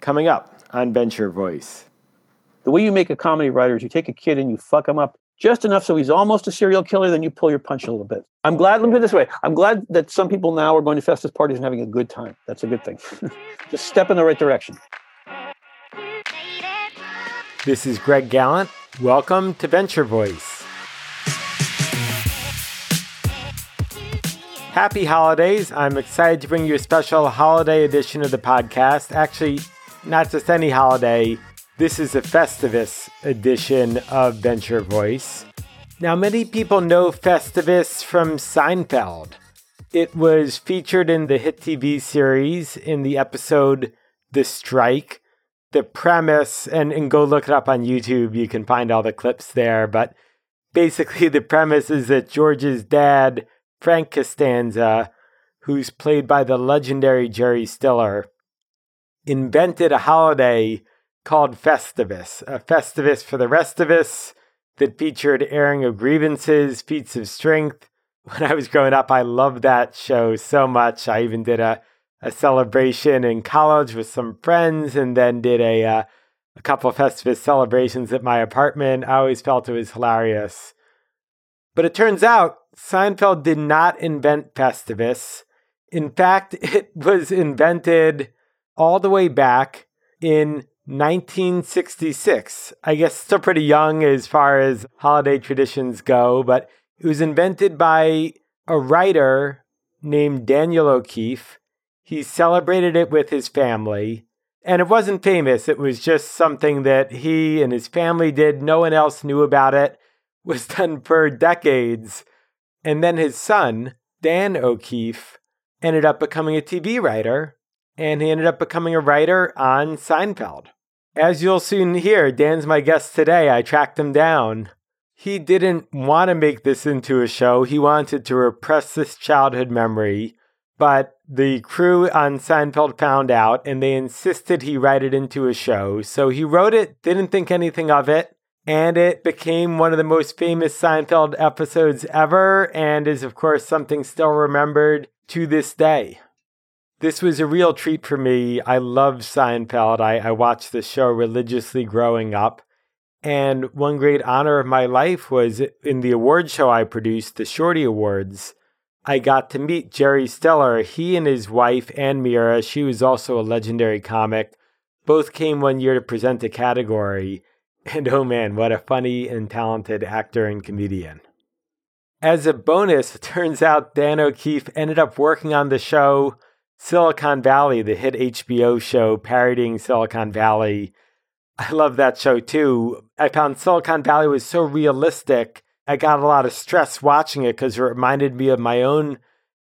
coming up on Venture Voice. The way you make a comedy writer is you take a kid and you fuck him up just enough so he's almost a serial killer, then you pull your punch a little bit. I'm glad, let me put it this way I'm glad that some people now are going to festive parties and having a good time. That's a good thing. just step in the right direction. This is Greg Galant. Welcome to Venture Voice. Happy holidays. I'm excited to bring you a special holiday edition of the podcast. Actually, not just any holiday, this is a Festivus edition of Venture Voice. Now, many people know Festivus from Seinfeld. It was featured in the hit TV series in the episode The Strike. The premise, and, and go look it up on YouTube, you can find all the clips there. But basically, the premise is that George's dad, Frank Costanza, who's played by the legendary Jerry Stiller, invented a holiday called Festivus, a Festivus for the rest of us that featured airing of grievances, feats of strength. When I was growing up, I loved that show so much. I even did a, a celebration in college with some friends and then did a, uh, a couple Festivus celebrations at my apartment. I always felt it was hilarious. But it turns out Seinfeld did not invent Festivus. In fact, it was invented all the way back in 1966. I guess still pretty young as far as holiday traditions go, but it was invented by a writer named Daniel O'Keefe. He celebrated it with his family, and it wasn't famous. It was just something that he and his family did. No one else knew about it. it was done for decades. And then his son, Dan O'Keefe, ended up becoming a TV writer, and he ended up becoming a writer on Seinfeld. As you'll soon hear, Dan's my guest today. I tracked him down. He didn't want to make this into a show. He wanted to repress this childhood memory, but the crew on Seinfeld found out and they insisted he write it into a show. So he wrote it, didn't think anything of it, and it became one of the most famous Seinfeld episodes ever and is, of course, something still remembered to this day this was a real treat for me. I love Seinfeld. I, I watched the show religiously growing up. And one great honor of my life was in the award show I produced, the Shorty Awards. I got to meet Jerry Stiller. He and his wife, Anne Meara, she was also a legendary comic, both came one year to present a category. And oh man, what a funny and talented actor and comedian. As a bonus, it turns out Dan O'Keefe ended up working on the show Silicon Valley, the hit HBO show parodying Silicon Valley. I love that show too. I found Silicon Valley was so realistic. I got a lot of stress watching it because it reminded me of my own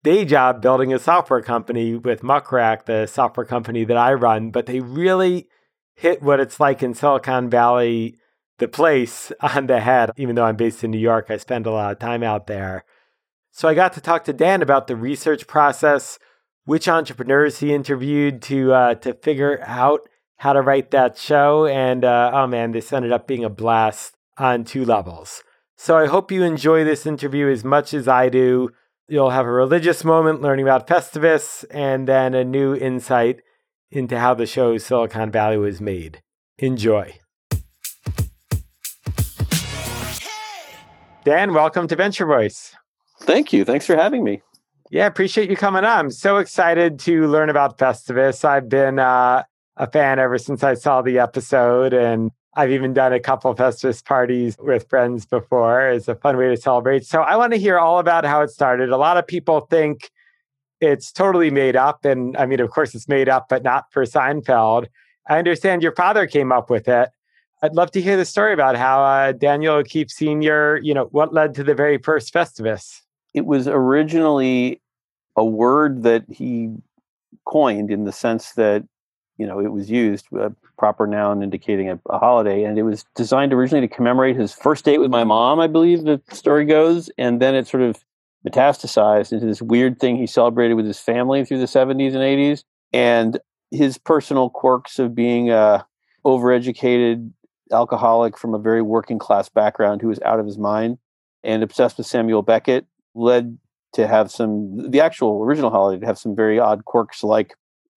day job building a software company with Muck Rack, the software company that I run. But they really hit what it's like in Silicon Valley, the place, on the head. Even though I'm based in New York, I spend a lot of time out there. So I got to talk to Dan about the research process which entrepreneurs he interviewed to uh, to figure out how to write that show. And uh, oh man, this ended up being a blast on two levels. So I hope you enjoy this interview as much as I do. You'll have a religious moment learning about Festivus and then a new insight into how the show Silicon Valley was made. Enjoy. Dan, welcome to Venture Voice. Thank you. Thanks for having me. Yeah, appreciate you coming on. I'm so excited to learn about Festivus. I've been uh, a fan ever since I saw the episode, and I've even done a couple Festivus parties with friends before. It's a fun way to celebrate. So I want to hear all about how it started. A lot of people think it's totally made up, and I mean, of course, it's made up, but not for Seinfeld. I understand your father came up with it. I'd love to hear the story about how uh, Daniel O'Keefe Sr., you know, what led to the very first Festivus. It was originally a word that he coined in the sense that you know it was used a proper noun indicating a, a, holiday and it was designed originally to commemorate his first date with my mom i believe the story goes and then it sort of metastasized into this weird thing he celebrated with his family through the 70s and 80s and his personal quirks of being a overeducated alcoholic from a very working class background who was out of his mind and obsessed with samuel beckett led to have some the actual original holiday to have some very odd quirks like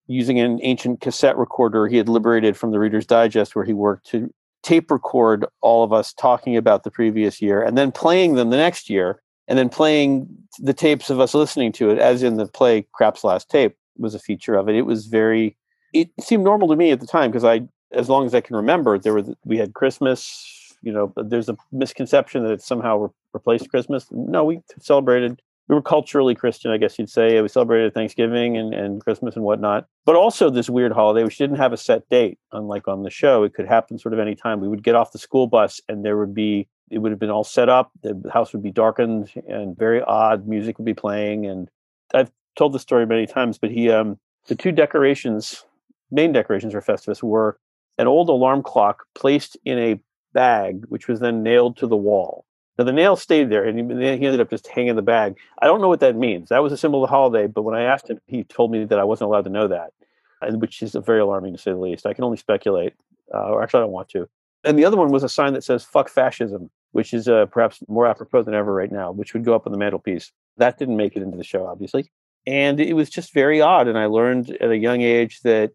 using an ancient cassette recorder he had liberated from the Reader's Digest, where he worked to tape record all of us talking about the previous year and then playing them the next year and then playing the tapes of us listening to it, as in the play Krapp's Last Tape was a feature of it. It was very, it seemed normal to me at the time because I, as long as I can remember, there were we had Christmas. You know, there's a misconception that it somehow re- replaced Christmas. No, we celebrated. We were culturally Christian, I guess you'd say. We celebrated Thanksgiving and, and Christmas and whatnot, but also this weird holiday, which didn't have a set date. Unlike on the show, it could happen sort of any time. We would get off the school bus and there would be it would have been all set up. The house would be darkened and very odd music would be playing. And I've told the story many times, but he, um, the two decorations, main decorations for Festivus were an old alarm clock placed in a bag, which was then nailed to the wall. Now the nail stayed there, and he, ended up just hanging the bag. I don't know what that means. That was a symbol of the holiday, but when I asked him, he told me that I wasn't allowed to know that, which is very alarming to say the least. I can only speculate, uh, or actually, I don't want to. And the other one was a sign that says "fuck fascism," which is uh, perhaps more apropos than ever right now, which would go up on the mantelpiece. That didn't make it into the show, obviously. And it was just very odd. And I learned at a young age that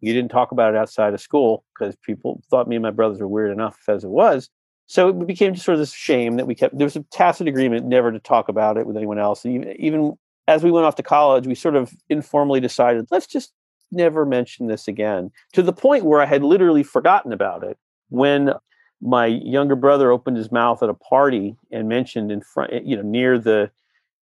you didn't talk about it outside of school because people thought me and my brothers were weird enough as it was. So it became sort of this shame that we kept. There was a tacit agreement never to talk about it with anyone else. And even, even as we went off to college, we sort of informally decided, let's just never mention this again. To the point where I had literally forgotten about it when my younger brother opened his mouth at a party and mentioned in front, you know, near the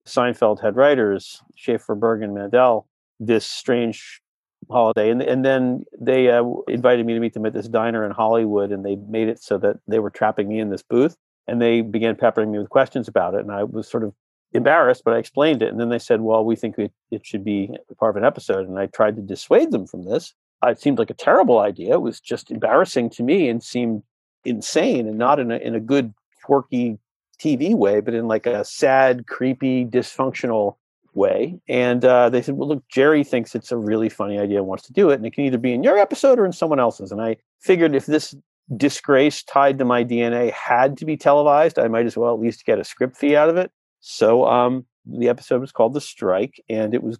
Seinfeld head writers, Schaffer, and Mandel, this strange holiday. And, and then they uh, invited me to meet them at this diner in Hollywood, and they made it so that they were trapping me in this booth. And they began peppering me with questions about it. And I was sort of embarrassed, but I explained it. And then they said, well, we think it, it should be part of an episode. And I tried to dissuade them from this. It seemed like a terrible idea. It was just embarrassing to me and seemed insane and not in a, in a good, quirky TV way, but in like a sad, creepy, dysfunctional way. And uh, they said, well, look, Jerry thinks it's a really funny idea and wants to do it. And it can either be in your episode or in someone else's. And I figured if this disgrace tied to my DNA had to be televised, I might as well at least get a script fee out of it. So um, the episode was called The Strike, and it was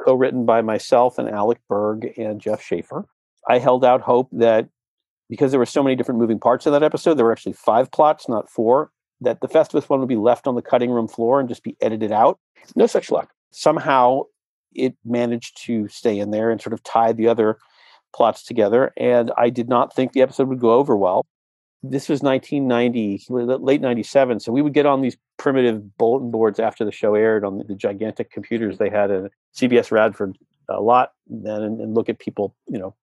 co written by myself and Alec Berg and Jeff Schaffer. I held out hope that because there were so many different moving parts in that episode, there were actually five plots, not four that the Festivus one would be left on the cutting room floor and just be edited out. No such luck. Somehow it managed to stay in there and sort of tie the other plots together. And I did not think the episode would go over well. This was 1990, late 97. So we would get on these primitive bulletin boards after the show aired on the gigantic computers they had at CBS Radford a lot then and, and look at people, you know,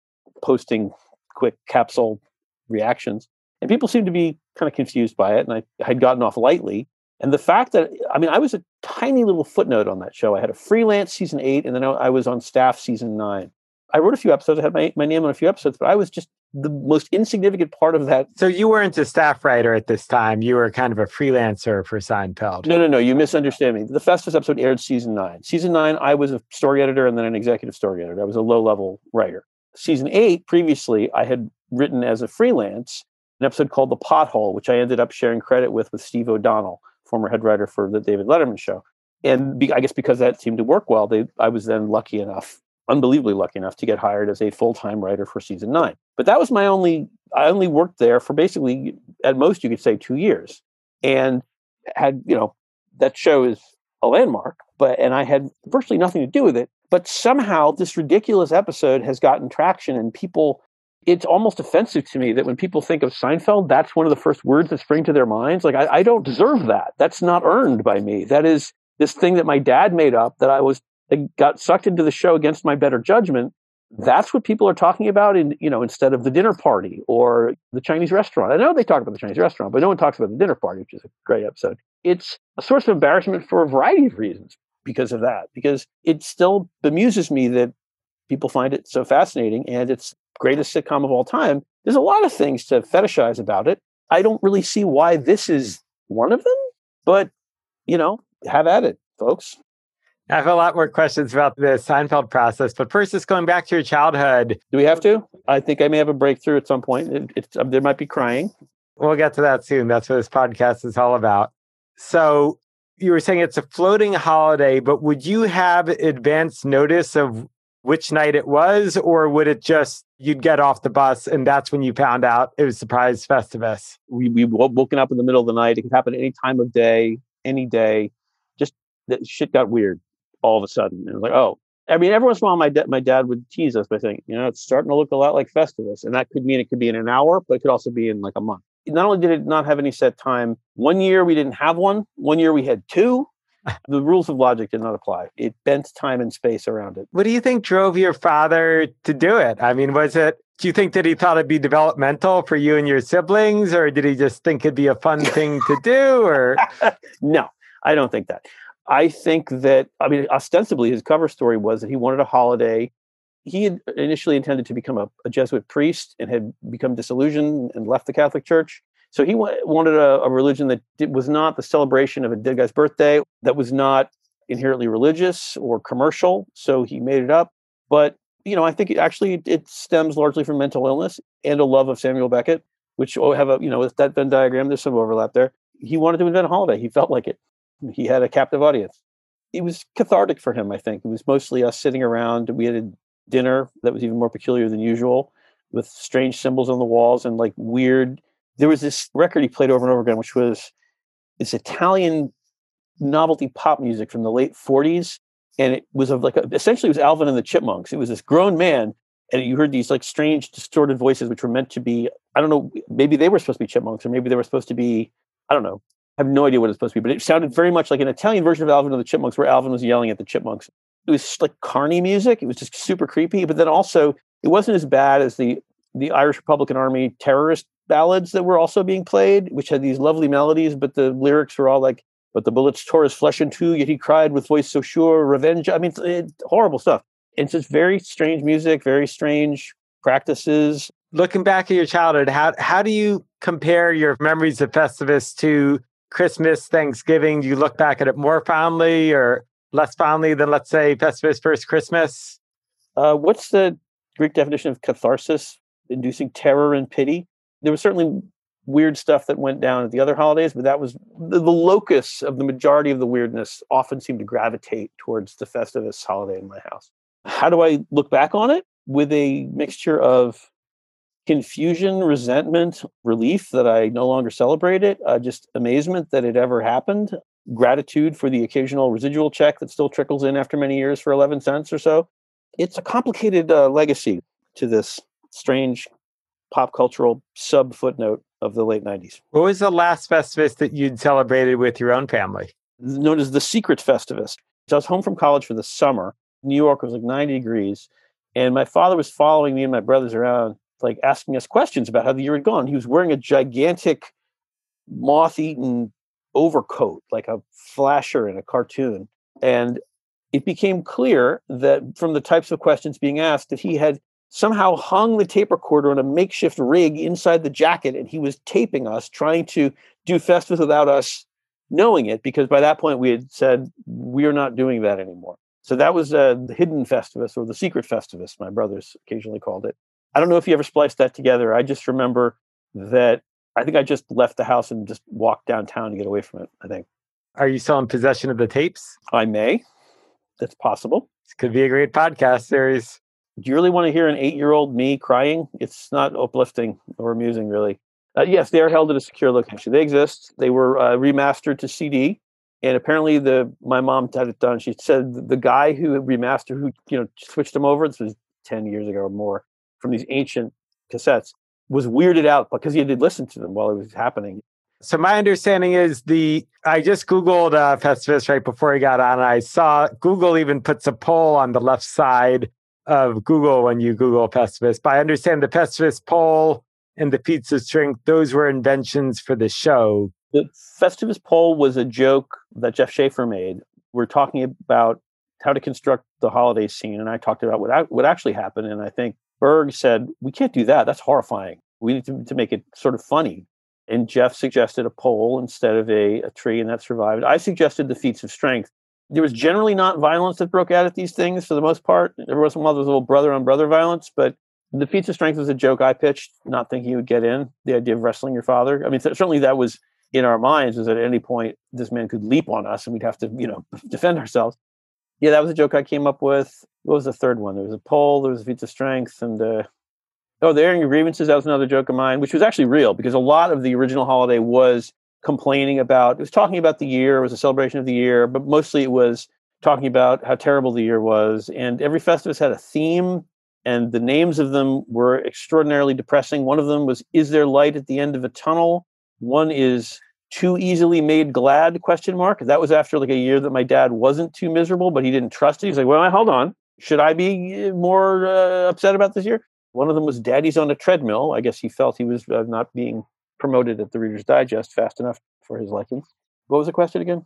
posting quick capsule reactions and people seemed to be kind of confused by it and i had gotten off lightly. And the fact that i mean i was a tiny little footnote on that show. I had a freelance season eight and then i was on staff season nine. I wrote a few episodes. I had my, my name on a few episodes but i was just the most insignificant part of that so you weren't a staff writer at this time. You were kind of a freelancer for seinfeld. No no no. You misunderstand me. The festivus episode aired season nine. Season nine i was a story editor and then an executive story editor. I was a low level writer. Season eight previously i had written as a freelance an episode called The Pothole, which I ended up sharing credit with with Steve O'Donnell, former head writer for the David Letterman show. And be, I guess because that seemed to work well, they, I was then lucky enough, unbelievably lucky enough, to get hired as a full time writer for season nine. But that was my only, I only worked there for basically, at most, you could say two years. And had, you know, that show is a landmark, but, and I had virtually nothing to do with it. But somehow this ridiculous episode has gotten traction and people it's almost offensive to me that when people think of Seinfeld, that's one of the first words that spring to their minds. Like, I, I, don't deserve that. That's not earned by me. That is this thing that my dad made up that I was that got sucked into the show against my better judgment. That's what people are talking about in, you know, instead of the dinner party or the Chinese restaurant. I know they talk about the Chinese restaurant, but no one talks about the dinner party, which is a great episode. It's a source of embarrassment for a variety of reasons because of that, because it still bemuses me that people find it so fascinating and it's greatest sitcom of all time. There's a lot of things to fetishize about it. I don't really see why this is one of them, but you know, have at it, folks. I have a lot more questions about the Seinfeld process, but first, just going back to your childhood. Do we have to? I think I may have a breakthrough at some point. It, um, there might be crying. We'll get to that soon. That's what this podcast is all about. So, you were saying it's a floating holiday, but would you have advance notice of which night it was, or would it just you'd get off the bus and that's when you found out it was surprise Festivus? We we woken up in the middle of the night. It could happen any time of day, any day. Just that shit got weird all of a sudden. And it was like, oh, I mean, every once in a while, my dad my dad would tease us by saying, you know, it's starting to look a lot like Festivus, and that could mean it could be in an hour, but it could also be in like a month. Not only did it not have any set time, one year we didn't have one. One year we had two the rules of logic did not apply. It bent time and space around it. What do you think drove your father to do it? I mean, was it, do you think that he thought it'd be developmental for you and your siblings, or did he just think it'd be a fun thing to do? Or no, I don't think that. I think that, I mean, ostensibly his cover story was that he wanted a holiday. He had initially intended to become a, a Jesuit priest and had become disillusioned and left the Catholic Church. So he wanted a, a religion that did, was not the celebration of a dead guy's birthday, that was not inherently religious or commercial. So he made it up. But you know, I think it actually it stems largely from mental illness and a love of Samuel Beckett, which oh, have a you know with that Venn diagram. There's some overlap there. He wanted to invent a holiday. He felt like it. He had a captive audience. It was cathartic for him. I think it was mostly us sitting around. We had a dinner that was even more peculiar than usual, with strange symbols on the walls and like weird there was this record he played over and over again, which was this Italian novelty pop music from the late 40s. And it was of like a, essentially it was Alvin and the Chipmunks. It was this grown man, and you heard these like strange, distorted voices, which were meant to be, I don't know, maybe they were supposed to be chipmunks, or maybe they were supposed to be, I don't know. I have no idea what it's supposed to be, but it sounded very much like an Italian version of Alvin and the Chipmunks, where Alvin was yelling at the chipmunks. It was like carny music. It was just super creepy, but then also it wasn't as bad as the the Irish Republican Army terrorist ballads that were also being played, which had these lovely melodies, but the lyrics were all like, but the bullets tore his flesh in two, yet he cried with voice so sure, revenge. I mean, it's, it's horrible stuff. It's just very strange music, very strange practices. Looking back at your childhood, how, how do you compare your memories of Festivus to Christmas, Thanksgiving? Do you look back at it more fondly or less fondly than, let's say, Festivus first Christmas? Uh, what's the Greek definition of catharsis? Inducing terror and pity there was certainly weird stuff that went down at the other holidays, but that was the, the, locus of the majority of the weirdness often seemed to gravitate towards the Festivus holiday in my house. How do I look back on it? With a mixture of confusion, resentment, relief that I no longer celebrate it, uh, just amazement that it ever happened, gratitude for the occasional residual check that still trickles in after many years for 11 cents or so. It's a complicated uh, legacy to this strange pop cultural sub footnote of the late 90s. What was the last Festivus that you'd celebrated with your own family? Known as the Secret Festivus. So I was home from college for the summer. New York was like 90 degrees. And my father was following me and my brothers around, like asking us questions about how the year had gone. He was wearing a gigantic moth eaten overcoat, like a flasher in a cartoon. And it became clear that from the types of questions being asked that he had somehow hung the tape recorder on a makeshift rig inside the jacket and he was taping us trying to do festivus without us knowing it because by that point we had said we're not doing that anymore. So that was uh, the hidden festivus or the secret festivus my brothers occasionally called it. I don't know if you ever spliced that together. I just remember that i think i just left the house and just walked downtown to get away from it i think. Are you still in possession of the tapes? I may. That's possible. This could be a great podcast series do you really want to hear an eight year old me crying? It's not uplifting or amusing, really. Uh, yes, they are held at a secure location. They exist. They were uh, remastered to CD, and apparently the my mom had it done. She said the guy who remastered, who you know switched them over, this was ten years ago or more, from these ancient cassettes, was weirded out because he had listen to them while it was happening. So my understanding is the I just googled uh, Festivus right before he got on. And I saw Google even puts a pole on the left side of Google when you Google Festivus. But I understand the Festivus pole and the pizza string, those were inventions for the show. The Festivus pole was a joke that Jeff Schaffer made. We're talking about how to construct the holiday scene, and I talked about what what actually happened. And I think Berg said, "We can't do that. That's horrifying. We need to, to make it sort of funny." And Jeff suggested a pole instead of a, a tree, and that survived. I suggested the feats of strength, there was generally not violence that broke out at these things for the most part. Every once in a while, there was a little brother on brother violence, but the feats of strength was a joke I pitched, not thinking he would get in. The idea of wrestling your father. I mean, certainly that was in our minds, was at any point this man could leap on us and we'd have to, you know, defend ourselves. Yeah, that was a joke I came up with. what was the third one? There was a pole, there was a feat of strength, and uh, oh, the airing of grievances. That was another joke of mine, which was actually real because a lot of the original holiday was complaining about. It was talking about the year. It was a celebration of the year, but mostly it was talking about how terrible the year was. And every Festivus had a theme, and the names of them were extraordinarily depressing. One of them was "Is there light at the end of a tunnel?" One is too easily made glad question mark that was after like a year that my dad wasn't too miserable but he didn't trust it he's like well hold on should i be uh, more uh, upset about this year one of them was daddy's on a treadmill i guess he felt he was uh, not being promoted at the reader's digest fast enough for his likings what was the question again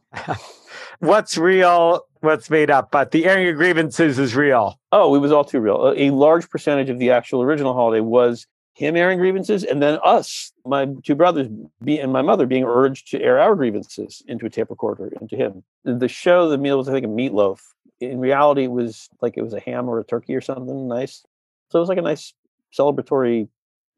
what's real what's made up but the airing of grievances is real oh it was all too real a, large percentage of the actual original holiday was him airing grievances, and then us, my two brothers, be, and my mother being urged to air our grievances into a tape recorder into him. The show, the meal was I think a meatloaf. In reality, it was like it was a ham or a turkey or something nice. So it was like a nice celebratory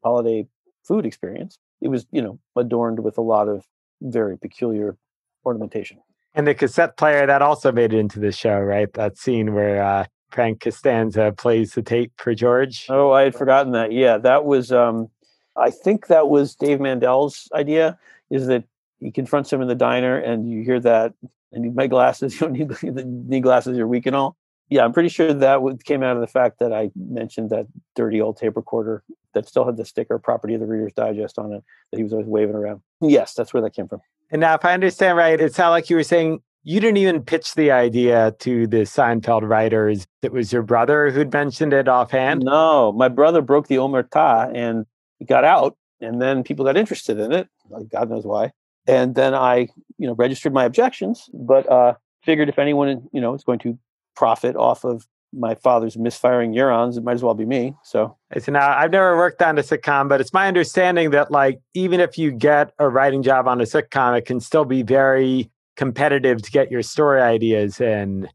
holiday food experience. It was, you know, adorned with a lot of very peculiar ornamentation. And the cassette player that also made it into the show, right? That scene where uh, Frank Costanza plays the tape for George. Oh, I had forgotten that. Yeah, that was. Um, I think that was Dave Mandel's idea. Is that he confronts him in the diner, and you hear that. I need my glasses. You don't need, the need glasses. You're weak and all. Yeah, I'm pretty sure that came out of the fact that I mentioned that dirty old tape recorder that still had the sticker "Property of the Reader's Digest" on it that he was always waving around. Yes, that's where that came from. And now, if I understand right, it sounded like you were saying you didn't even pitch the idea to the Seinfeld writers. It was your brother who'd mentioned it offhand. No, my brother broke the omerta and got out, and then people got interested in it. Like God knows why. And then I, you know, registered my objections, but uh, figured if anyone, you know, is going to profit off of my father's misfiring neurons, it might as well be me. So so now I've never worked on a sitcom, but it's my understanding that like even if you get a writing job on a sitcom, it can still be very competitive to get your story ideas in.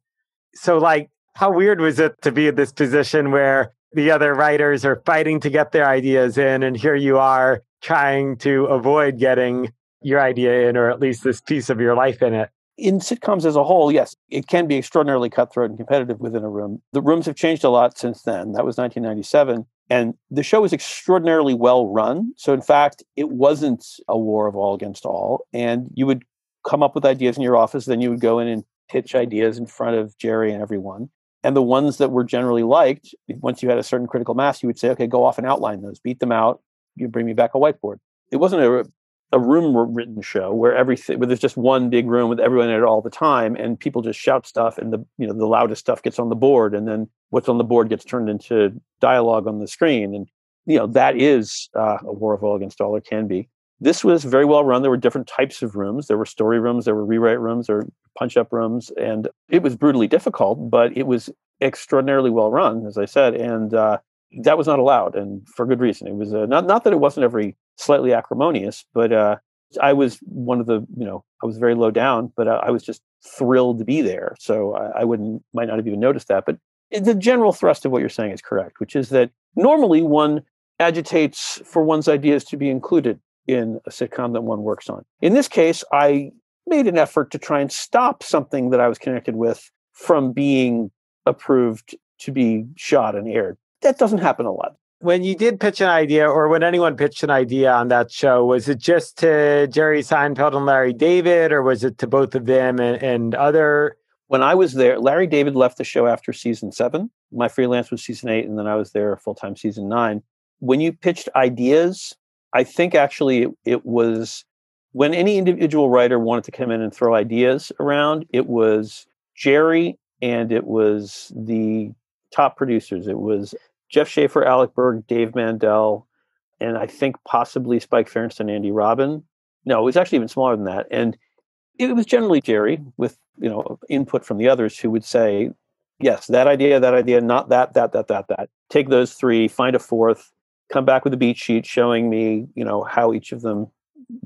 So, like, how weird was it to be in this position where the other writers are fighting to get their ideas in, and here you are trying to avoid getting your idea in, or at least this piece of your life in it? In sitcoms as a whole, yes, it can be extraordinarily cutthroat and competitive within a room. The rooms have changed a lot since then. That was 1997. And the show was extraordinarily well run. So, in fact, it wasn't a war of all against all. And you would come up with ideas in your office. Then you would go in and pitch ideas in front of Jerry and everyone. And the ones that were generally liked, once you had a certain critical mass, you would say, okay, go off and outline those, beat them out. You bring me back a whiteboard. It wasn't a, a room written show where everything, where there's just one big room with everyone in it all the time, and people just shout stuff, and the you know the loudest stuff gets on the board, and then what's on the board gets turned into dialogue on the screen, and you know that is uh, a war of all against all, or can be. This was very well run. There were different types of rooms. There were story rooms, there were rewrite rooms, or punch up rooms, and it was brutally difficult, but it was extraordinarily well run, as I said, and uh, that was not allowed, and for good reason. It was uh, not not that it wasn't every slightly acrimonious, but uh, I was one of the you know I was very low down, but I was just thrilled to be there. So I, I wouldn't might not have even noticed that, but the general thrust of what you're saying is correct, which is that normally one agitates for one's ideas to be included in a sitcom that one works on. In this case, I made an effort to try and stop something that I was connected with from being approved to be shot and aired. That doesn't happen a lot. When you did pitch an idea, or when anyone pitched an idea on that show, was it just to Jerry Seinfeld and Larry David, or was it to both of them and, and other? When I was there, Larry David left the show after season seven. My freelance was season eight, and then I was there full time season nine. When you pitched ideas, I think actually it, it, was when any individual writer wanted to come in and throw ideas around, it was Jerry and it was the top producers. It was Jeff Schaffer, Alec Berg, Dave Mandel, and I think possibly Spike Feresten, Andy Robin. No, it was actually even smaller than that. And it was generally Jerry with, you know, input from the others who would say, yes, that idea, that idea, not that, that, that, that, that. Take those three, find a fourth, come back with a beat sheet showing me, you know, how each of them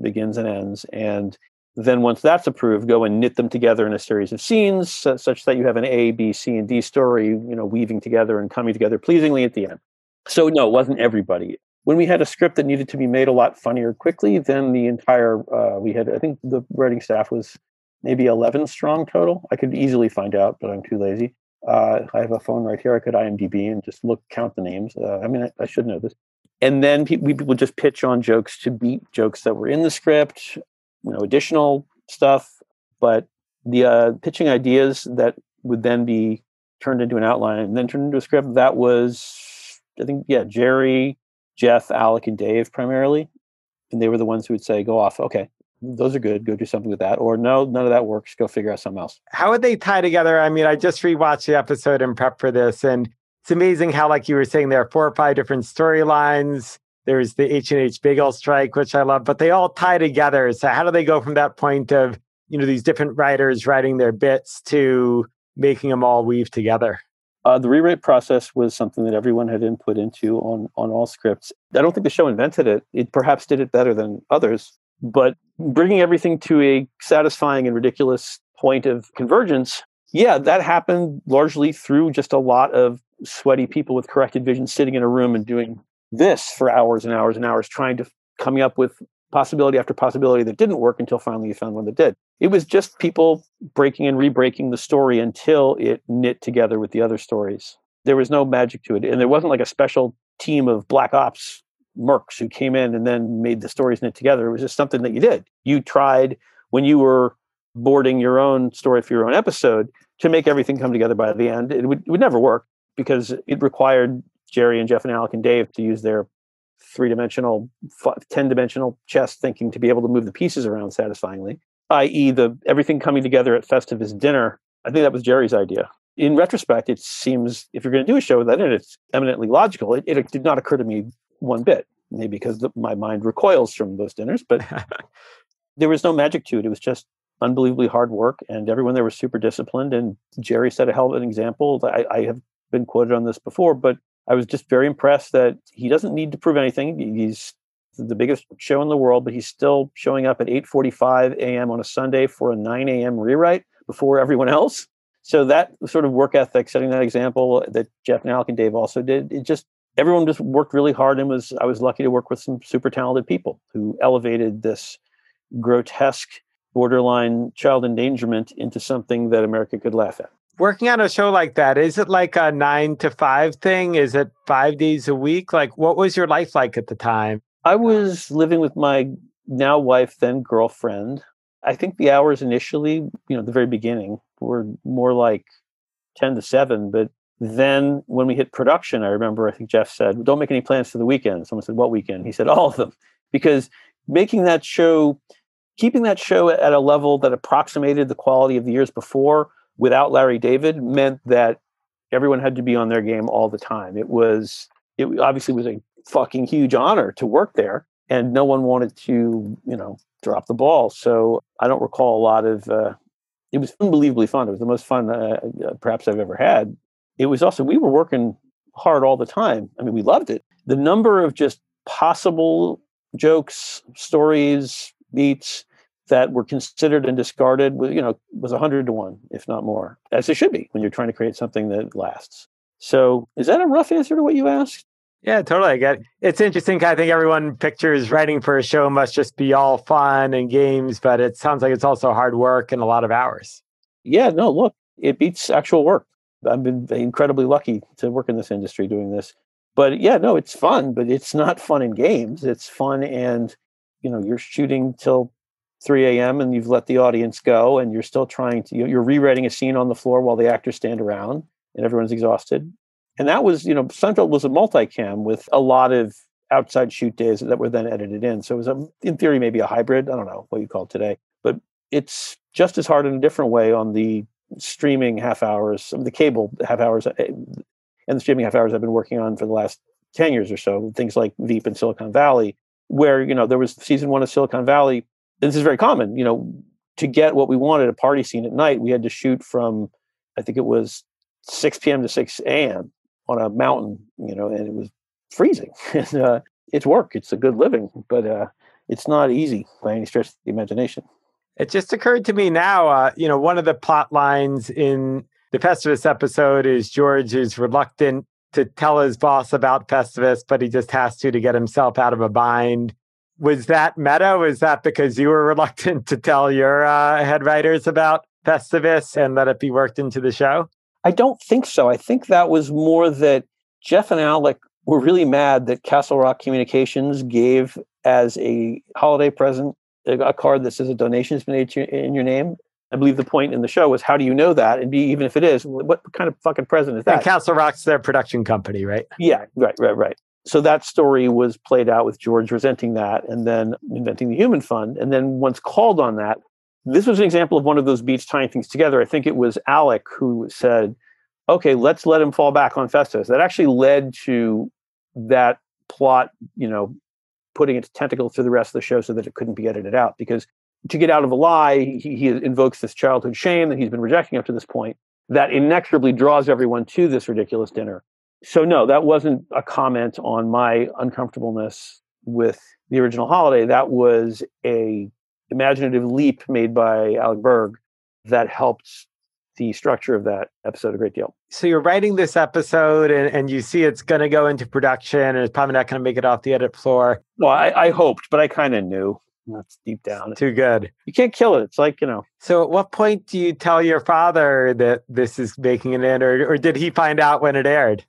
begins and ends. And then once that's approved, go and knit them together in a series of scenes such that you have an A, B, C, and D story, you know, weaving together and coming together pleasingly at the end. So no, it wasn't everybody. When we had a script that needed to be made a lot funnier quickly, then the entire uh, we had I think the writing staff was maybe 11 strong total. I could easily find out, but I'm too lazy. Uh, I have a phone right here. I could IMDb and just look, count the names. Uh, I mean, I, I, should know this. And then we would just pitch on jokes to beat jokes that were in the script, you know, additional stuff. But the uh, pitching ideas that would then be turned into an outline and then turned into a script, that was, I think, yeah, Jerry, Jeff, Alec, and Dave primarily. And they were the ones who would say, go off, okay, those are good. Go do something with that. Or no, none of that works. Go figure out something else. How would they tie together? I mean, I just rewatched the episode and prep for this, and it's amazing how, like you were saying, there are four or five different storylines. There's the H and H bagel strike, which I love, but they all tie together. So how do they go from that point of you know these different writers writing their bits to making them all weave together? Uh, the rewrite process was something that everyone had input into on on all scripts. I don't think the show invented it. It perhaps did it better than others, but bringing everything to a satisfying and ridiculous point of convergence, yeah, that happened largely through just a lot of sweaty people with corrected vision sitting in a room and doing this for hours and hours and hours, trying to coming up with possibility after possibility that didn't work until finally you found one that did. It was just people breaking and re-breaking the story until it knit together with the other stories. There was no magic to it, and there wasn't like a special team of black ops mercs who came in and then made the stories knit together. It was just something that you did. You tried when you were boarding your own story for your own episode to make everything come together by the end. It would, it would never work because it required Jerry and Jeff and Alec and Dave to use their three dimensional, 10 dimensional chess thinking to be able to move the pieces around satisfyingly, i.e., the everything coming together at Festivus dinner. I think that was Jerry's idea. In retrospect, it seems if you're going to do a show with that it's eminently logical, it, it did not occur to me one bit. Maybe because the, my mind recoils from those dinners, but there was no magic to it. It was just unbelievably hard work, and everyone there was super disciplined. And Jerry set a hell of an example. I, I have been quoted on this before, but I was just very impressed that he doesn't need to prove anything. He's the biggest show in the world, but he's still showing up at 8:45 a.m. on a Sunday for a 9 a.m. rewrite before everyone else. So that sort of work ethic, setting that example that Jeff Alec and Dave also did, it just everyone just worked really hard and was I was lucky to work with some super talented people who elevated this grotesque borderline child endangerment into something that America could laugh at. Working on a show like that, is it like a nine to five thing? Is it five days a week? Like, what was your life like at the time? I was living with my now wife, then girlfriend. I think the hours initially, you know, the very beginning were more like 10 to 7, but then when we hit production, I remember I think Jeff said, Don't make any plans for the weekend. Someone said, What weekend? He said, All of them. Because making that show, keeping that show at a level that approximated the quality of the years before without Larry David meant that everyone had to be on their game all the time. It was, it obviously was a fucking huge honor to work there. And no one wanted to, you know, drop the ball. So I don't recall a lot of, uh, it was unbelievably fun. It was the most fun uh, uh perhaps I've ever had it was also we were working hard all the time. I mean, we loved it. The number of just possible jokes, stories, beats that were considered and discarded was, you know, was a hundred to one, if not more, as it should be when you're trying to create something that lasts. So, is that a rough answer to what you asked? Yeah, totally. I get it. It's interesting. I think everyone pictures writing for a show must just be all fun and games, but it sounds like it's also hard work and a lot of hours. Yeah, no, look, it beats actual work. I've been incredibly lucky to work in this industry doing this. But yeah, no, it's fun, but it's not fun in games. It's fun and you know, you're shooting till 3 a.m. and you've let the audience go and you're still trying to you're rewriting a scene on the floor while the actors stand around and everyone's exhausted. And that was, you know, Seinfeld was a multicam with a lot of outside shoot days that were then edited in. So it was, a, in theory, maybe a hybrid. I don't know what you call it today, but it's just as hard in a different way on the streaming half hours, the cable half hours, eh, and the streaming half hours I've been working on for the last 10 years or so, things like Veep and Silicon Valley, where, you know, there was season one of Silicon Valley. This is very common, you know, to get what we wanted, a party scene at night, we had to shoot from, I think it was 6 p.m. to 6 a.m. on a mountain, you know, and it was freezing. and uh, it's work, it's a good living, but uh, it's not easy by any stretch of the imagination. It just occurred to me now, uh, you know, one of the plot lines in the Festivus episode is George is reluctant to tell his boss about Festivus, but he just has to to get himself out of a bind. Was that meta? Was that because you were reluctant to tell your uh, head writers about Festivus and let it be worked into the show? I don't think so. I think that was more that Jeff and Alec were really mad that Castle Rock Communications gave as a holiday present a card that says a donation has been made in your name. I believe the point in the show was how do you know that? And B, even if it is, what kind of fucking present is that? And Castle Rock's their production company, right? Yeah, right, right, right. So that story was played out with George resenting that and then inventing the Human Fund. And then once called on that, this was an example of one of those beats tying things together. I think it was Alec who said, okay, let's let him fall back on Festus. That actually led to that plot, you know, putting its tentacles through the rest of the show so that it couldn't be edited out. Because to get out of a lie, he, he invokes this childhood shame that he's been rejecting up to this point that inexorably draws everyone to this ridiculous dinner. So, no, that wasn't a comment on my uncomfortableness with the original holiday. That was a imaginative leap made by Alec Berg that helped the structure of that episode a great deal. So you're writing this episode and, and you see it's going to go into production and it's probably not going to make it off the edit floor. Well, I, I hoped, but I kind of knew. That's deep down. Too good. You can't kill it. It's like, you know. So at what point do you tell your father that this is making an end or, or did he find out when it aired?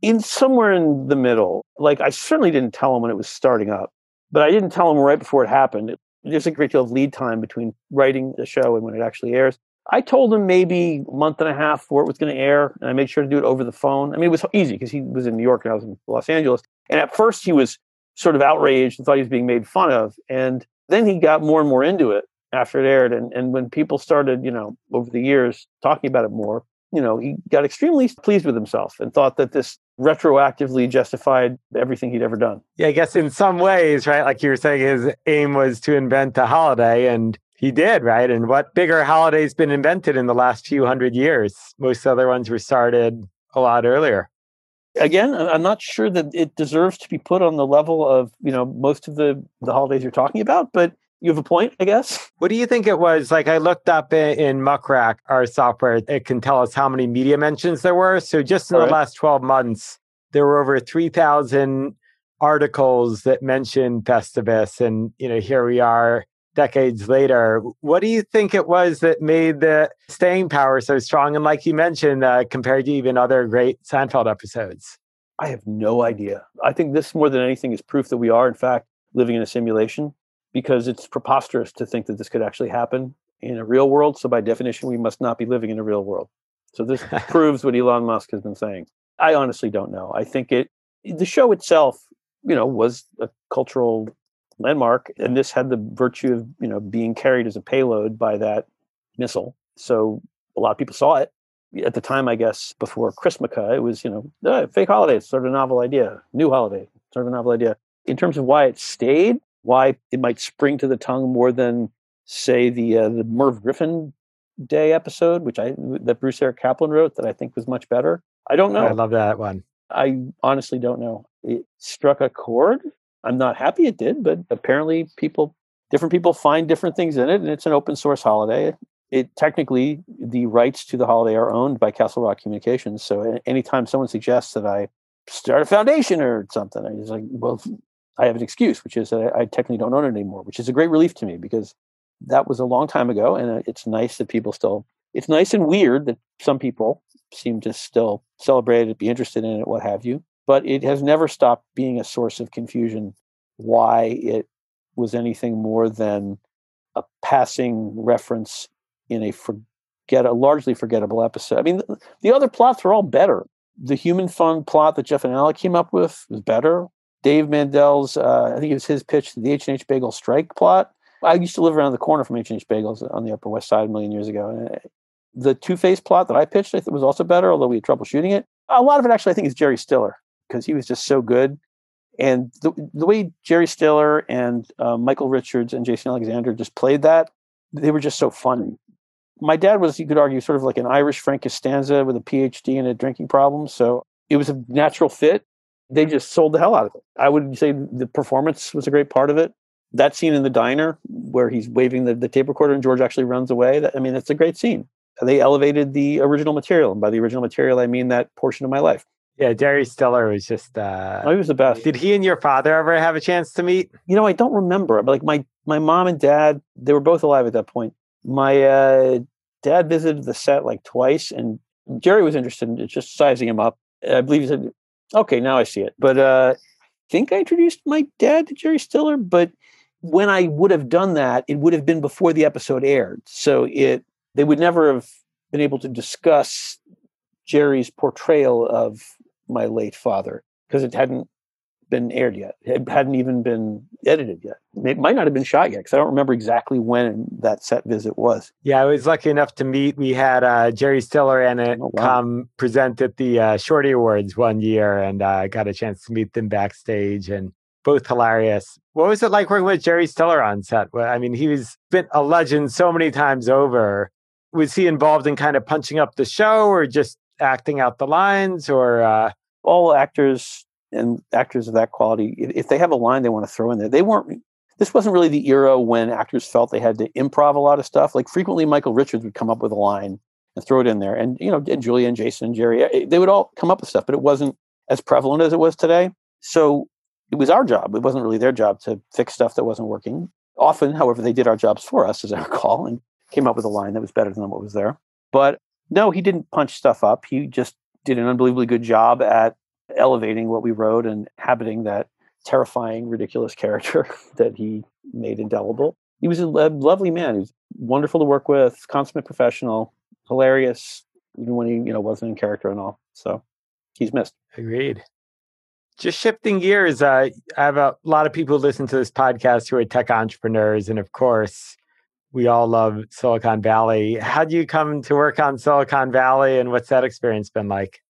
In somewhere in the middle. Like I certainly didn't tell him when it was starting up, but I didn't tell him right before it happened. There's a great deal of lead time between writing the show and when it actually airs. I told him maybe a month and a half before it was going to air, and I made sure to do it over the phone. I mean, it was easy because he was in New York and I was in Los Angeles. And at first, he was sort of outraged and thought he was being made fun of. And then he got more and more into it after it aired. And, and when people started, you know, over the years talking about it more, you know, he got extremely pleased with himself and thought that this retroactively justified everything he'd ever done. Yeah, I guess in some ways, right? Like you were saying, his aim was to invent a holiday, and he did, right? And what bigger holiday's been invented in the last few hundred years? Most other ones were started a lot earlier. Again, I'm not sure that it deserves to be put on the level of, you know, most of the the holidays you're talking about, but you have a point, I guess. What do you think it was? Like I looked up in, in Muck Rack, our software, it can tell us how many media mentions there were. So just in All the right. last 12 months, there were over 3,000 articles that mentioned Festivus. And, you know, here we are decades later. What do you think it was that made the staying power so strong? And like you mentioned, uh, compared to even other great Seinfeld episodes? I have no idea. I think this more than anything is proof that we are, in fact, living in a simulation because it's preposterous to think that this could actually happen in a real world. So, by definition, we must not be living in a real world. So, this proves what Elon Musk has been saying. I honestly don't know. I think it, the show itself, you know, was a cultural landmark, and this had the virtue of you know being carried as a payload by that missile. So a lot of people saw it at the time. I guess before Chrismukkah, it was you know uh, fake holiday. It's sort of a novel idea, new holiday, sort of a novel idea. In terms of why it stayed, why it might spring to the tongue more than say the uh, the Merv Griffin Day episode, which I that Bruce Eric Kaplan wrote, that I think was much better. I don't know. I love that one. I honestly don't know. It struck a chord I'm not happy it did, but apparently people, different people find different things in it, and it's an open source holiday. It technically the rights to the holiday are owned by Castle Rock Communications. So anytime someone suggests that I start a foundation or something, I just like, well, I have an excuse, which is that I, technically don't own it anymore, which is a great relief to me because that was a long time ago, and uh, it's nice that people still. It's nice and weird that some people seem to still celebrate it, be interested in it, what have you but it has never stopped being a source of confusion why it was anything more than a passing reference in a forget a largely forgettable episode. I mean, the, the other plots were all better. The Human Fund plot that Jeff and Alec came up with was better. Dave Mandel's, uh, I think it was his pitch, the H and H Bagel strike plot. I used to live around the corner from H and H Bagels on the Upper West Side a million years ago. Uh, the Two Face plot that I pitched, I think, was also better, although we had trouble shooting it. A lot of it actually, I think, is Jerry Stiller because he was just so good. And the, the way Jerry Stiller and uh, Michael Richards and Jason Alexander just played that, they were just so funny. My dad was, you could argue, sort of like an Irish Frank Costanza with a PhD and a drinking problem. So it was a natural fit. They just sold the hell out of it. I would say the performance was a great part of it. That scene in the diner where he's waving the, the tape recorder and George actually runs away. That, I mean, it's a great scene. They elevated the original material. And by the original material, I mean that portion of my life. Yeah, Jerry Stiller was just. Uh, oh, he was the best. Did he and your father ever have a chance to meet? You know, I don't remember. But like my my mom and dad, they were both alive at that point. My uh, dad visited the set like twice, and Jerry was interested in just sizing him up. I believe he said, "Okay, now I see it." But uh, I think I introduced my dad to Jerry Stiller. But when I would have done that, it would have been before the episode aired, so it they would never have been able to discuss Jerry's portrayal of my late father because it hadn't been aired yet. It hadn't even been edited yet. It might not have been shot yet because I don't remember exactly when that set visit was. Yeah, I was lucky enough to meet. We had uh, Jerry Stiller and it oh, wow. come present at the uh, Shorty Awards one year, and I uh, got a chance to meet them backstage, and both hilarious. What was it like working with Jerry Stiller on set? Well, I mean, he was been a legend so many times over. Was he involved in kind of punching up the show, or just acting out the lines, or? Uh... All actors and actors of that quality, if they have a line they want to throw in there, they weren't. This wasn't really the era when actors felt they had to improv a lot of stuff. Like frequently, Michael Richards would come up with a line and throw it in there, and you know, and Julia and Jason and Jerry, eh, they would all come up with stuff, but it wasn't as prevalent as it was today. So it was our job. It wasn't really their job to fix stuff that wasn't working. Often, however, they did our jobs for us, as I recall, and came up with a line that was better than what was there. But no, he didn't punch stuff up. He just did an unbelievably good job at elevating what we wrote and habiting that terrifying, ridiculous character that he made indelible. He was a lovely man. He was wonderful to work with, consummate professional, hilarious, even when he you know wasn't in character and all. So he's missed. Agreed. Just shifting gears, uh, I have a lot of people who listen to this podcast who are tech entrepreneurs, and of course, we all love Silicon Valley. How do you come to work on Silicon Valley, and what's that experience been like?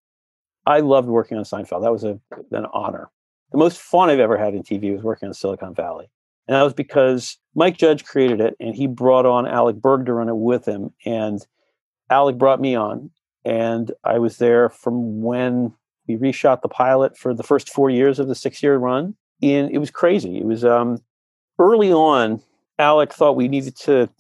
I loved working on Seinfeld. That was a, an honor. The most fun I've ever had in TV was working on Silicon Valley. And that was because Mike Judge created it and he brought on Alec Berg to run it with him. And Alec brought me on. And I was there from when we reshot the pilot for the first four years of the six year run. And it was crazy. It was um, early on, Alec thought we needed to.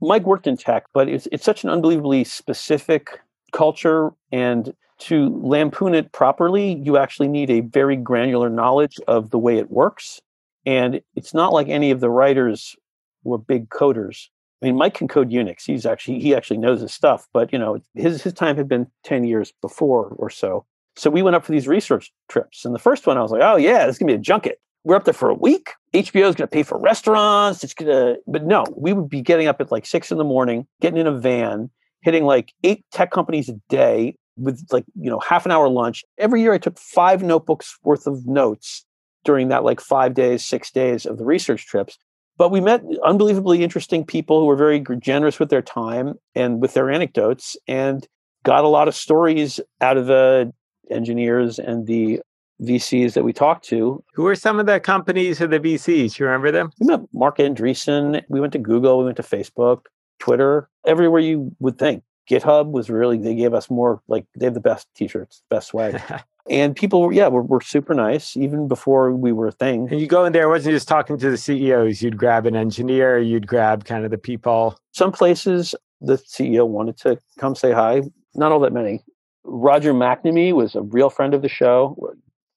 Mike worked in tech, but it's, it's such an unbelievably specific culture and to lampoon it properly, you actually need a very granular knowledge of the way it works. And it's not like any of the writers were big coders. I mean, Mike can code Unix. He's actually he actually knows his stuff, but you know, his his time had been ten years before or so. So we went up for these research trips, and the first one I was like, "Oh yeah, this is gonna be a junket. We're up there for a week. HBO is gonna pay for restaurants. It's gonna." But no, we would be getting up at like six in the morning, getting in a van, hitting like eight tech companies a day, with like you know half an hour lunch every year i took five notebooks worth of notes during that like five days six days of the research trips but we met unbelievably interesting people who were very generous with their time and with their anecdotes and got a lot of stories out of the engineers and the VCs that we talked to. Who are some of the companies or the VCs? You remember them? We met Marc Andreessen. We went to Google. We went to Facebook, Twitter, everywhere you would think. GitHub was really they gave us more like they have the best t-shirts, best swag. and people were, yeah were, were super nice even before we were a thing. And you go in there wasn't just talking to the ceos you'd grab an engineer you'd grab kind of the people. Some places the ceo wanted to come say hi not all that many. Roger mcnamee was a real friend of the show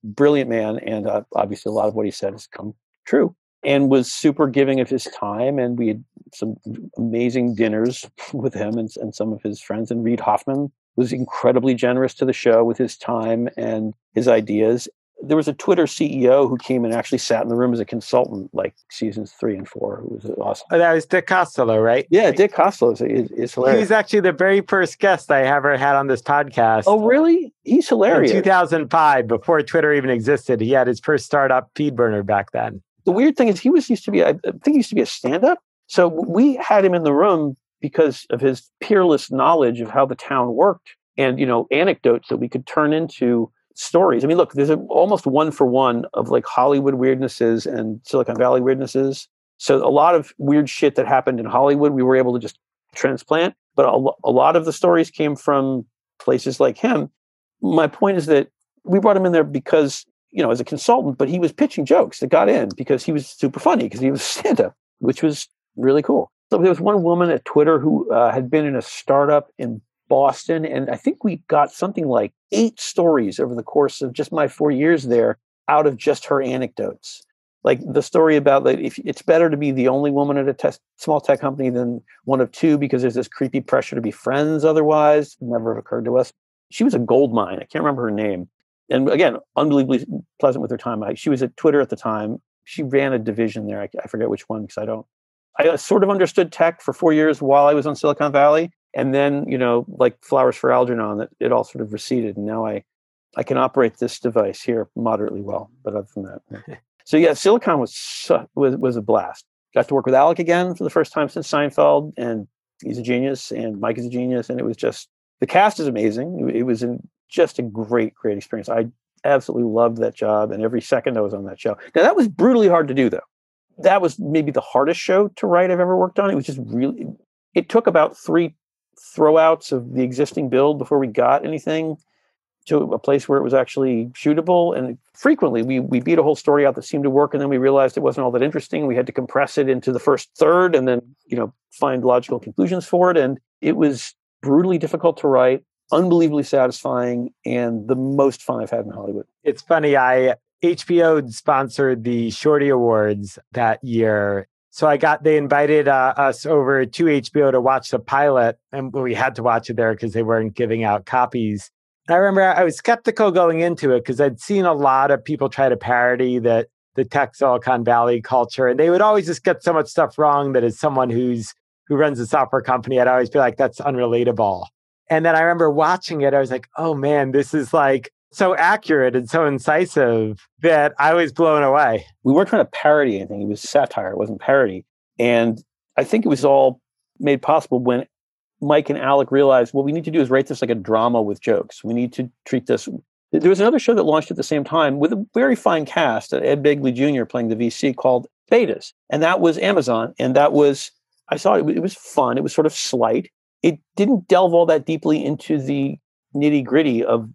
brilliant man and uh, obviously a lot of what he said has come true and was super giving of his time and we had some amazing dinners with him and, and some of his friends. And Reid Hoffman was incredibly generous to the show with his time and his ideas. There was a Twitter CEO who came and actually sat in the room as a consultant, like seasons three and four. It was awesome. Oh, that was Dick Costolo, right? Yeah, Dick Costolo is, is, hilarious. He was actually the very first guest I ever had on this podcast. Oh, really? He's hilarious. In 2005, before Twitter even existed, he had his first startup FeedBurner back then. The weird thing is, he was used to be, I think, he used to be a stand-up so we had him in the room because of his peerless knowledge of how the town worked and, you know, anecdotes that we could turn into stories. I mean, look, there's a, almost one for one of like Hollywood weirdnesses and Silicon Valley weirdnesses. So a lot of weird shit that happened in Hollywood, we were able to just transplant. But a, a lot of the stories came from places like him. My point is that we brought him in there because, you know, as a consultant, but he was pitching jokes that got in because he was super funny because he was stand up, which was really cool. So there was one woman at Twitter who uh, had been in a startup in Boston, and I think we got something like eight stories over the course of just my four years there out of just her anecdotes. like the story about that if it's better to be the only woman at a small tech company than one of two because there's this creepy pressure to be friends otherwise never occurred to us she was a gold mine i can't remember her name and again unbelievably pleasant with her time. I, she was at twitter at the time. She ran a division there. I, I forget which one because i don't i uh, sort of understood tech for four years while i was on silicon valley. And then you know like flowers for algernon that it all sort of receded. And now i i can operate this device here moderately well. But other than that so yeah, Silicon was was was a blast. Got to work with Alec again for the first time since Seinfeld, and he's a genius, and Mike is a genius, and it was just the cast is amazing. It was in, just a great, great experience. I absolutely loved that job, and every second I was on that show. Now that was brutally hard to do, though. That was maybe the hardest show to write I've ever worked on. It was just really. It took about three throwouts of the existing build before we got anything to a place where it was actually shootable. And frequently we, we beat a whole story out that seemed to work. And then we realized it wasn't all that interesting. We had to compress it into the first third and then, you know, find logical conclusions for it. And it was brutally difficult to write, unbelievably satisfying, and the most fun I've had in Hollywood. It's funny. I, HBO sponsored the Shorty Awards that year. So I got, they invited uh, us over to HBO to watch the pilot. And we had to watch it there because they weren't giving out copies. I remember I was skeptical going into it because I'd seen a lot of people try to parody that the tech Silicon Valley culture, and they would always just get so much stuff wrong that as someone who's who runs a software company, I'd always be like, that's unrelatable. And then I remember watching it, I was like, oh man, this is like so accurate and so incisive that I was blown away. We weren't trying to parody anything. It was satire, it wasn't parody. And I think it was all made possible when Mike and Alec realized what we need to do is write this like a drama with jokes. We need to treat this. There was another show that launched at the same time with a very fine cast, uh, Ed Begley Jr. playing the VC called Betas. And that was Amazon. And that was, I saw it, it was fun. It was sort of slight. It didn't delve all that deeply into the nitty gritty of,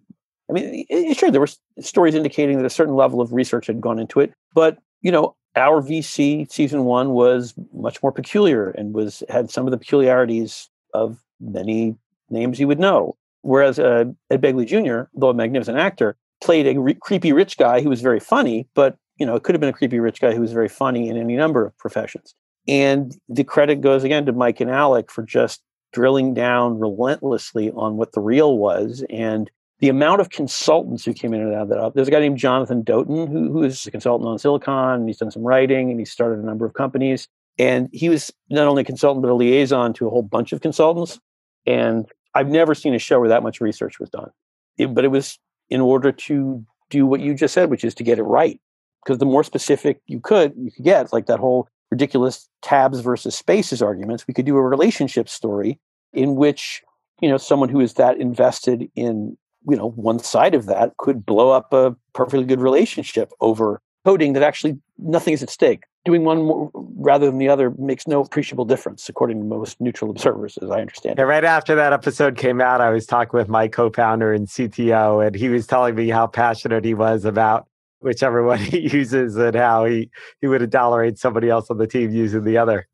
I mean, it, sure, there were stories indicating that a certain level of research had gone into it. But, you know, our VC season one was much more peculiar and was had some of the peculiarities of many names you would know. Whereas uh, Ed Begley Jr., though a magnificent actor, played a re- creepy rich guy who was very funny, but you know, it could have been a creepy rich guy who was very funny in any number of professions. And the credit goes again to Mike and Alec for just drilling down relentlessly on what the real was and the amount of consultants who came in and out of that. There's a guy named Jonathan Dotan who, who is a consultant on Silicon, and he's done some writing and he started a number of companies. And he was not only a consultant, but a liaison to a whole bunch of consultants. And I've never seen a show where that much research was done. It, but it was in order to do what you just said, which is to get it right. Because the more specific you could, you could get, like that whole ridiculous tabs versus spaces arguments, we could do a relationship story in which, you know, someone who is that invested in, you know, one side of that could blow up a perfectly good relationship over coding that actually nothing is at stake. Doing one more, rather than the other makes no appreciable difference, according to most neutral observers, as I understand yeah, Right after that episode came out, I was talking with my co-founder and CTO, and he was telling me how passionate he was about whichever one he uses and how he he would tolerate somebody else on the team using the other.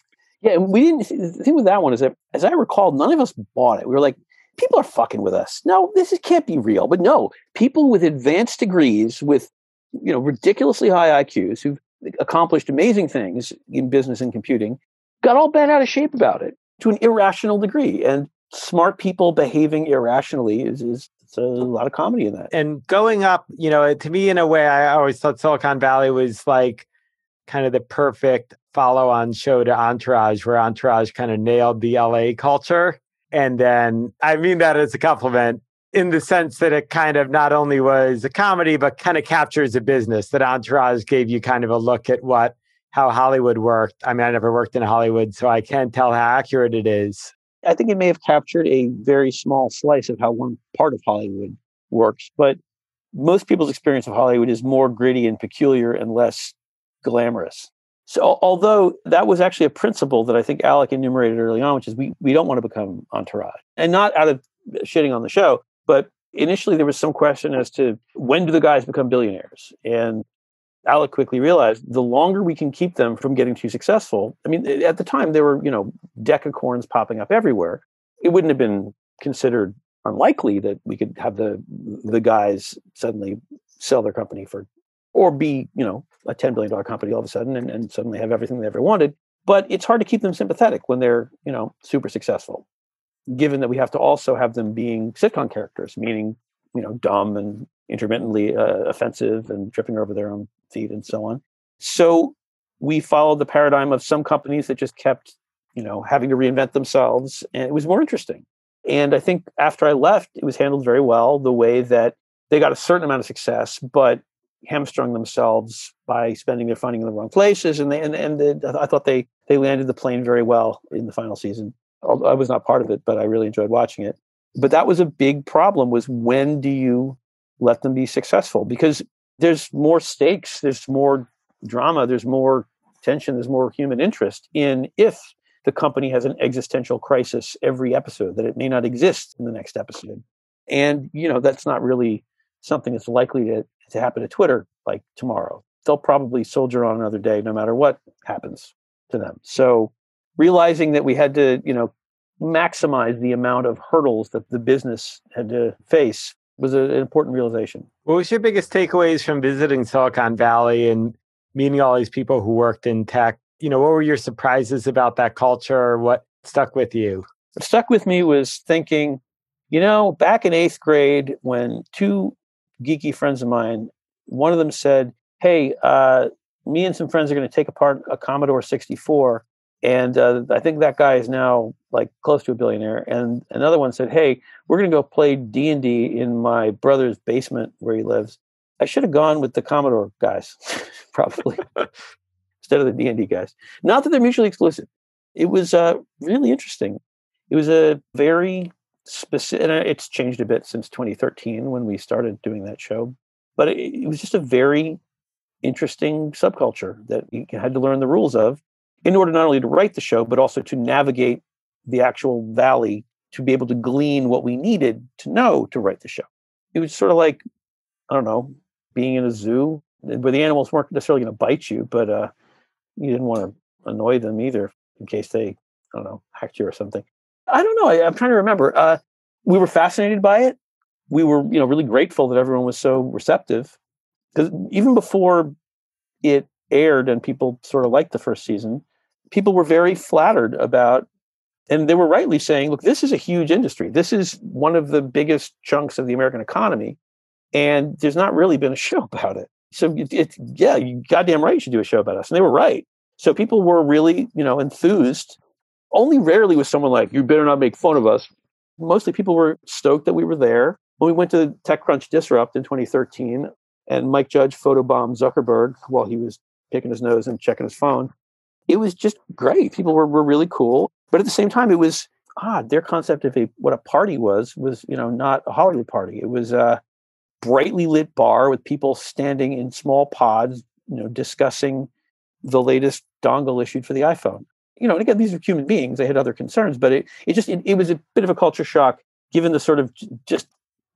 Yeah, we didn't. The thing with that one is that, as I recall, none of us bought it. We were like, people are fucking with us. No, this is, can't be real. But no, people with advanced degrees, with you know ridiculously high IQs, who've accomplished amazing things in business and computing, got all bent out of shape about it to an irrational degree. And smart people behaving irrationally is, is a lot of comedy in that. And going up, you know, to me, in a way, I always thought Silicon Valley was like kind of the perfect follow on show to Entourage, where Entourage kind of nailed the LA culture. And then I mean that as a compliment in the sense that it kind of not only was a comedy, but kind of captures a business. That Entourage gave you kind of a look at what how Hollywood worked. I mean, I never worked in Hollywood, so I can't tell how accurate it is. I think it may have captured a very small slice of how one part of Hollywood works, but most people's experience of Hollywood is more gritty and peculiar and less glamorous. So, although that was actually a principle that I think Alec enumerated early on, which is we, we don't want to become entourage, and not out of shitting on the show, but initially, there was some question as to when do the guys become billionaires? And Alec quickly realized the longer we can keep them from getting too successful. I mean, at the time, there were you know decacorns popping up everywhere. It wouldn't have been considered unlikely that we could have the the guys suddenly sell their company for or be you know a $10 billion company all of a sudden and, and suddenly have everything they ever wanted. But it's hard to keep them sympathetic when they're, you know, super successful, given that we have to also have them being sitcom characters, meaning, you know, dumb and intermittently uh, offensive and tripping over their own feet and so on. So we followed the paradigm of some companies that just kept, you know, having to reinvent themselves, and it was more interesting. And I think after I left, it was handled very well. The way that they got a certain amount of success, but hamstrung themselves by spending their funding in the wrong places. And they and and they, I thought they they landed the plane very well in the final season. I was not part of it, but I really enjoyed watching it. But that was a big problem: was when do you let them be successful? Because there's more stakes, there's more drama, there's more tension, there's more human interest in if the company has an existential crisis every episode that it may not exist in the next episode. And you know that's not really something that's likely to, to happen to Twitter like tomorrow. They'll probably soldier on another day no matter what happens to them. So realizing that we had to, you know, maximize the amount of hurdles that the business had to face was a, an important realization. What was your biggest takeaways from visiting Silicon Valley and meeting all these people who worked in tech? You know, what were your surprises about that culture? What stuck with you? What stuck with me was thinking, you know, back in eighth grade, when two geeky friends of mine, one of them said, Hey, uh, me and some friends are going to take apart a Commodore 64 and uh, I think that guy is now like close to a billionaire. And another one said, "Hey, we're going to go play D and D in my brother's basement where he lives." I should have gone with the Commodore guys, probably instead of the D and D guys. Not that they're mutually exclusive. It was uh, really interesting. It was a very specific. And it's changed a bit since 2013 when we started doing that show, but it, it was just a very interesting subculture that you had to learn the rules of in order not only to write the show, but also to navigate the actual valley to be able to glean what we needed to know to write the show. It was sort of like, I don't know, being in a zoo where the animals weren't necessarily going to bite you, but uh, you didn't want to annoy them either in case they, I don't know, hacked you or something. I don't know. I, am trying to remember. Uh, we were fascinated by it. We were, you know, really grateful that everyone was so receptive because even before it aired and people sort of liked the first season, people were very flattered about and they were rightly saying look this is a huge industry. This is one of the biggest chunks of the american economy and there's not really been a show about it. So it's it, yeah you goddamn right you should do a show about us and they were right. So people were really you know enthused only rarely was someone like you better not make fun of us. Mostly people were stoked that we were there. When we went to techcrunch disrupt in 2013 and mike judge photobombed zuckerberg while he was picking his nose and checking his phone it was just great. People were, were really cool. But at the same time, it was odd. Their concept of a what a party was was, you know, not a Hollywood party. It was a brightly lit bar with people standing in small pods, you know, discussing the latest dongle issued for the iPhone. You know, and again, these are human beings. They had other concerns, but it, it just it, it was a bit of a culture shock given the sort of just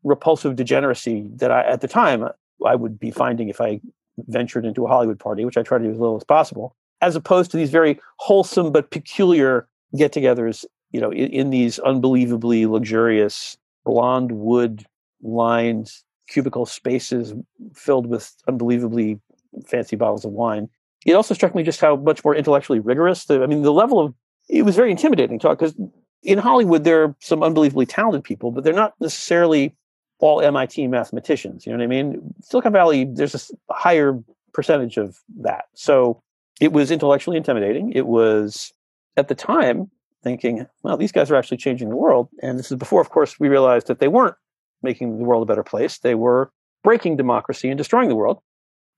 repulsive degeneracy that I at the time I would be finding if I ventured into a Hollywood party, which I try to do as little as possible as opposed to these very wholesome but peculiar get-togethers you know in, in these unbelievably luxurious blonde wood lined cubicle spaces filled with unbelievably fancy bottles of wine. It also struck me just how much more intellectually rigorous the, i mean the level of it was very intimidating to talk because in hollywood there are some unbelievably talented people but they're not necessarily all mit mathematicians you know what i mean silicon valley there's a higher percentage of that so it was intellectually intimidating. It was at the time thinking, well, these guys are actually changing the world. And this is before, of course, we realized that they weren't making the world a better place. They were breaking democracy and destroying the world,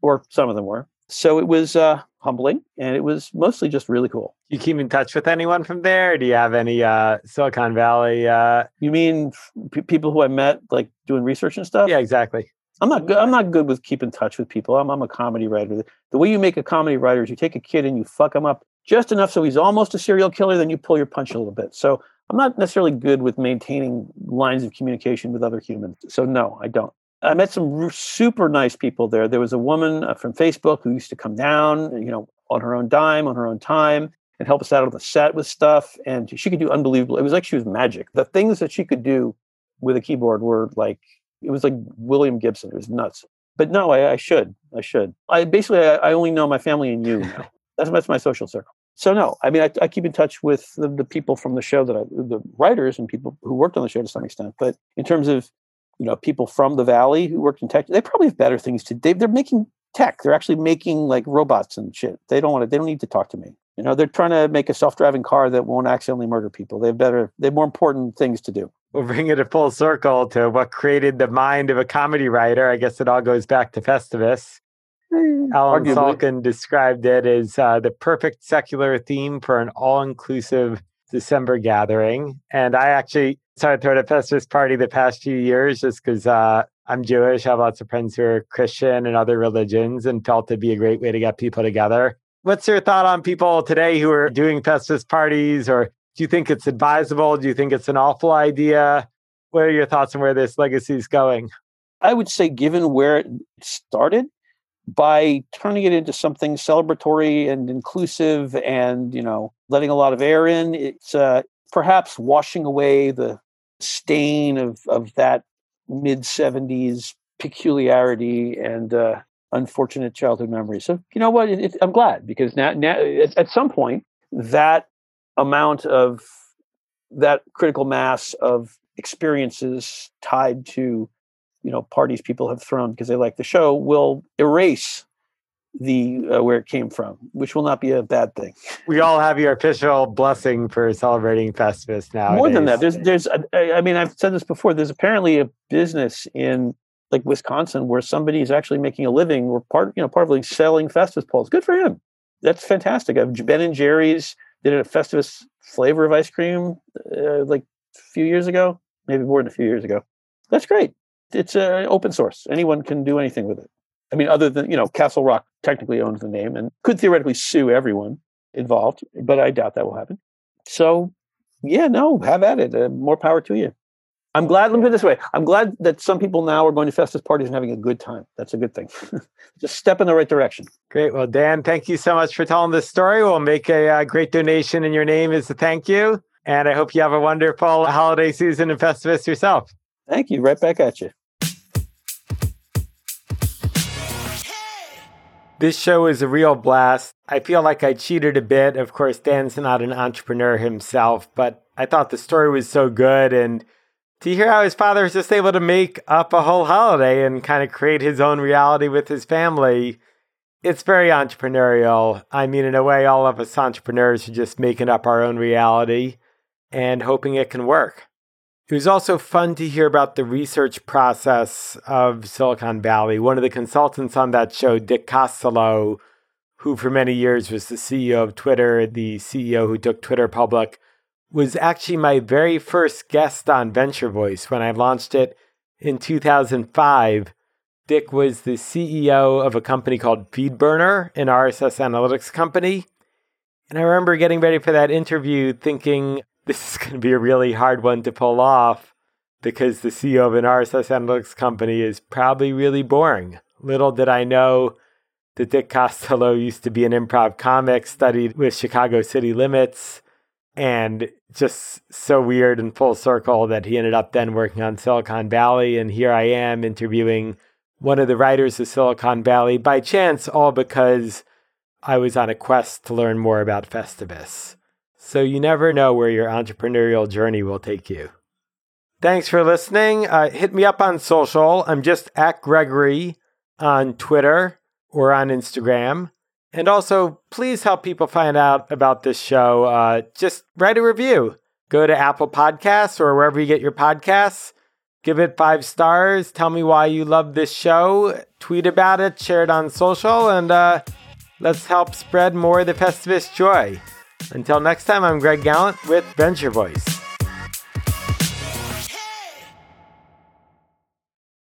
or some of them were. So it was uh, humbling, and it was mostly just really cool. You keep in touch with anyone from there? Do you have any uh, Silicon Valley? Uh... You mean p- people who I met, like doing research and stuff? Yeah, exactly. I'm not good. I'm not good with keeping touch with people. I'm, I'm a comedy writer. The way you make a comedy writer is you take a kid and you fuck him up just enough so he's almost a serial killer, then you pull your punch a little bit. So I'm not necessarily good with maintaining lines of communication with other humans. So no, I don't. I met some super nice people there. There was a woman uh, from Facebook who used to come down, you know, on her own dime, on her own time, and help us out on the set with stuff. And she could do unbelievable. It was like she was magic. The things that she could do with a keyboard were like it was like William Gibson. It was nuts. But no, I, I should. I should. I basically I, I, only know my family and you now. that's that's my social circle. So no, I mean I, I keep in touch with the, the people from the show that I, the writers and people who worked on the show to some extent. But in terms of you know people from the valley who worked in tech, they probably have better things to. They, they're making tech. They're actually making like robots and shit. They don't want to. They don't need to talk to me. You know, they're trying to make a self-driving car that won't accidentally murder people. They have better. They have more important things to do. We'll bring it a full circle to what created the mind of a comedy writer. I guess it all goes back to Festivus. Eh, Allen Arguably. Salkin described it as uh, the perfect secular theme for an all-inclusive December gathering. And I actually started throwing a Festivus party the past few years just because uh, I'm Jewish. I have lots of friends who are Christian and other religions and felt it'd be a great way to get people together. What's your thought on people today who are doing Festivus parties? Or do you think it's advisable? Do you think it's an awful idea? What are your thoughts on where this legacy is going? I would say, given where it started, by turning it into something celebratory and inclusive and you know letting a lot of air in it's uh, perhaps washing away the stain of of that mid 70s peculiarity and uh, unfortunate childhood memories. So you know what? It, it, I'm glad because now, now at, at, some point that amount of that critical mass of experiences tied to you know parties people have thrown because they like the show will erase the uh, where it came from, which will not be a bad thing. We all have your official blessing for celebrating Festivus now. More than that, there's there's I mean I've said this before. There's apparently a business in like Wisconsin where somebody is actually making a living or part you know part of like selling Festivus poles. Good for him. That's fantastic. I've Ben and Jerry's did a Festivus flavor of ice cream uh, like a few years ago, maybe more than a few years ago. That's great. It's uh, open source. Anyone can do anything with it. I mean, other than, you know, Castle Rock technically owns the name and could theoretically sue everyone involved, but I doubt that will happen. So, yeah, no, have at it. Uh, more power to you. I'm glad, let me put it this way I'm glad that some people now are going to Festus parties and having a good time. That's a good thing. Just step in the right direction. Great. Well, Dan, thank you so much for telling this story. We'll make a uh, great donation in your name as a thank you. And I hope you have a wonderful holiday season in Festivus yourself. Thank you. Right back at you. This show is a real blast. I feel like I cheated a bit. Of course, Dan's not an entrepreneur himself, but I thought the story was so good. And to hear how his father is just able to make up a whole holiday and kind of create his own reality with his family, it's very entrepreneurial. I mean, in a way, all of us entrepreneurs are just making up our own reality and hoping it can work. It was also fun to hear about the research process of Silicon Valley. One of the consultants on that show, Dick Costolo, who for many years was the CEO of Twitter, the CEO who took Twitter public, was actually my very first guest on Venture Voice when I launched it in 2005. Dick was the CEO of a company called FeedBurner, an RSS analytics company. And I remember getting ready for that interview thinking, this is going to be a really hard one to pull off because the CEO of an RSS analytics company is probably really boring. Little did I know that Dick Costolo used to be an improv comic, studied with Chicago City Limits, and just so weird and full circle that he ended up then working on Silicon Valley. And here I am interviewing one of the writers of Silicon Valley by chance, all because I was on a quest to learn more about Festivus. So you never know where your entrepreneurial journey will take you. Thanks for listening. Uh, hit me up on social. I'm just at Gregory on Twitter or on Instagram. And also, please help people find out about this show. Uh, just write a review. Go to Apple Podcasts or wherever you get your podcasts. Give it five stars. Tell me why you love this show. Tweet about it. Share it on social. And uh, let's help spread more of the Festivus joy. Until next time, I'm Greg Galant with Venture Voice.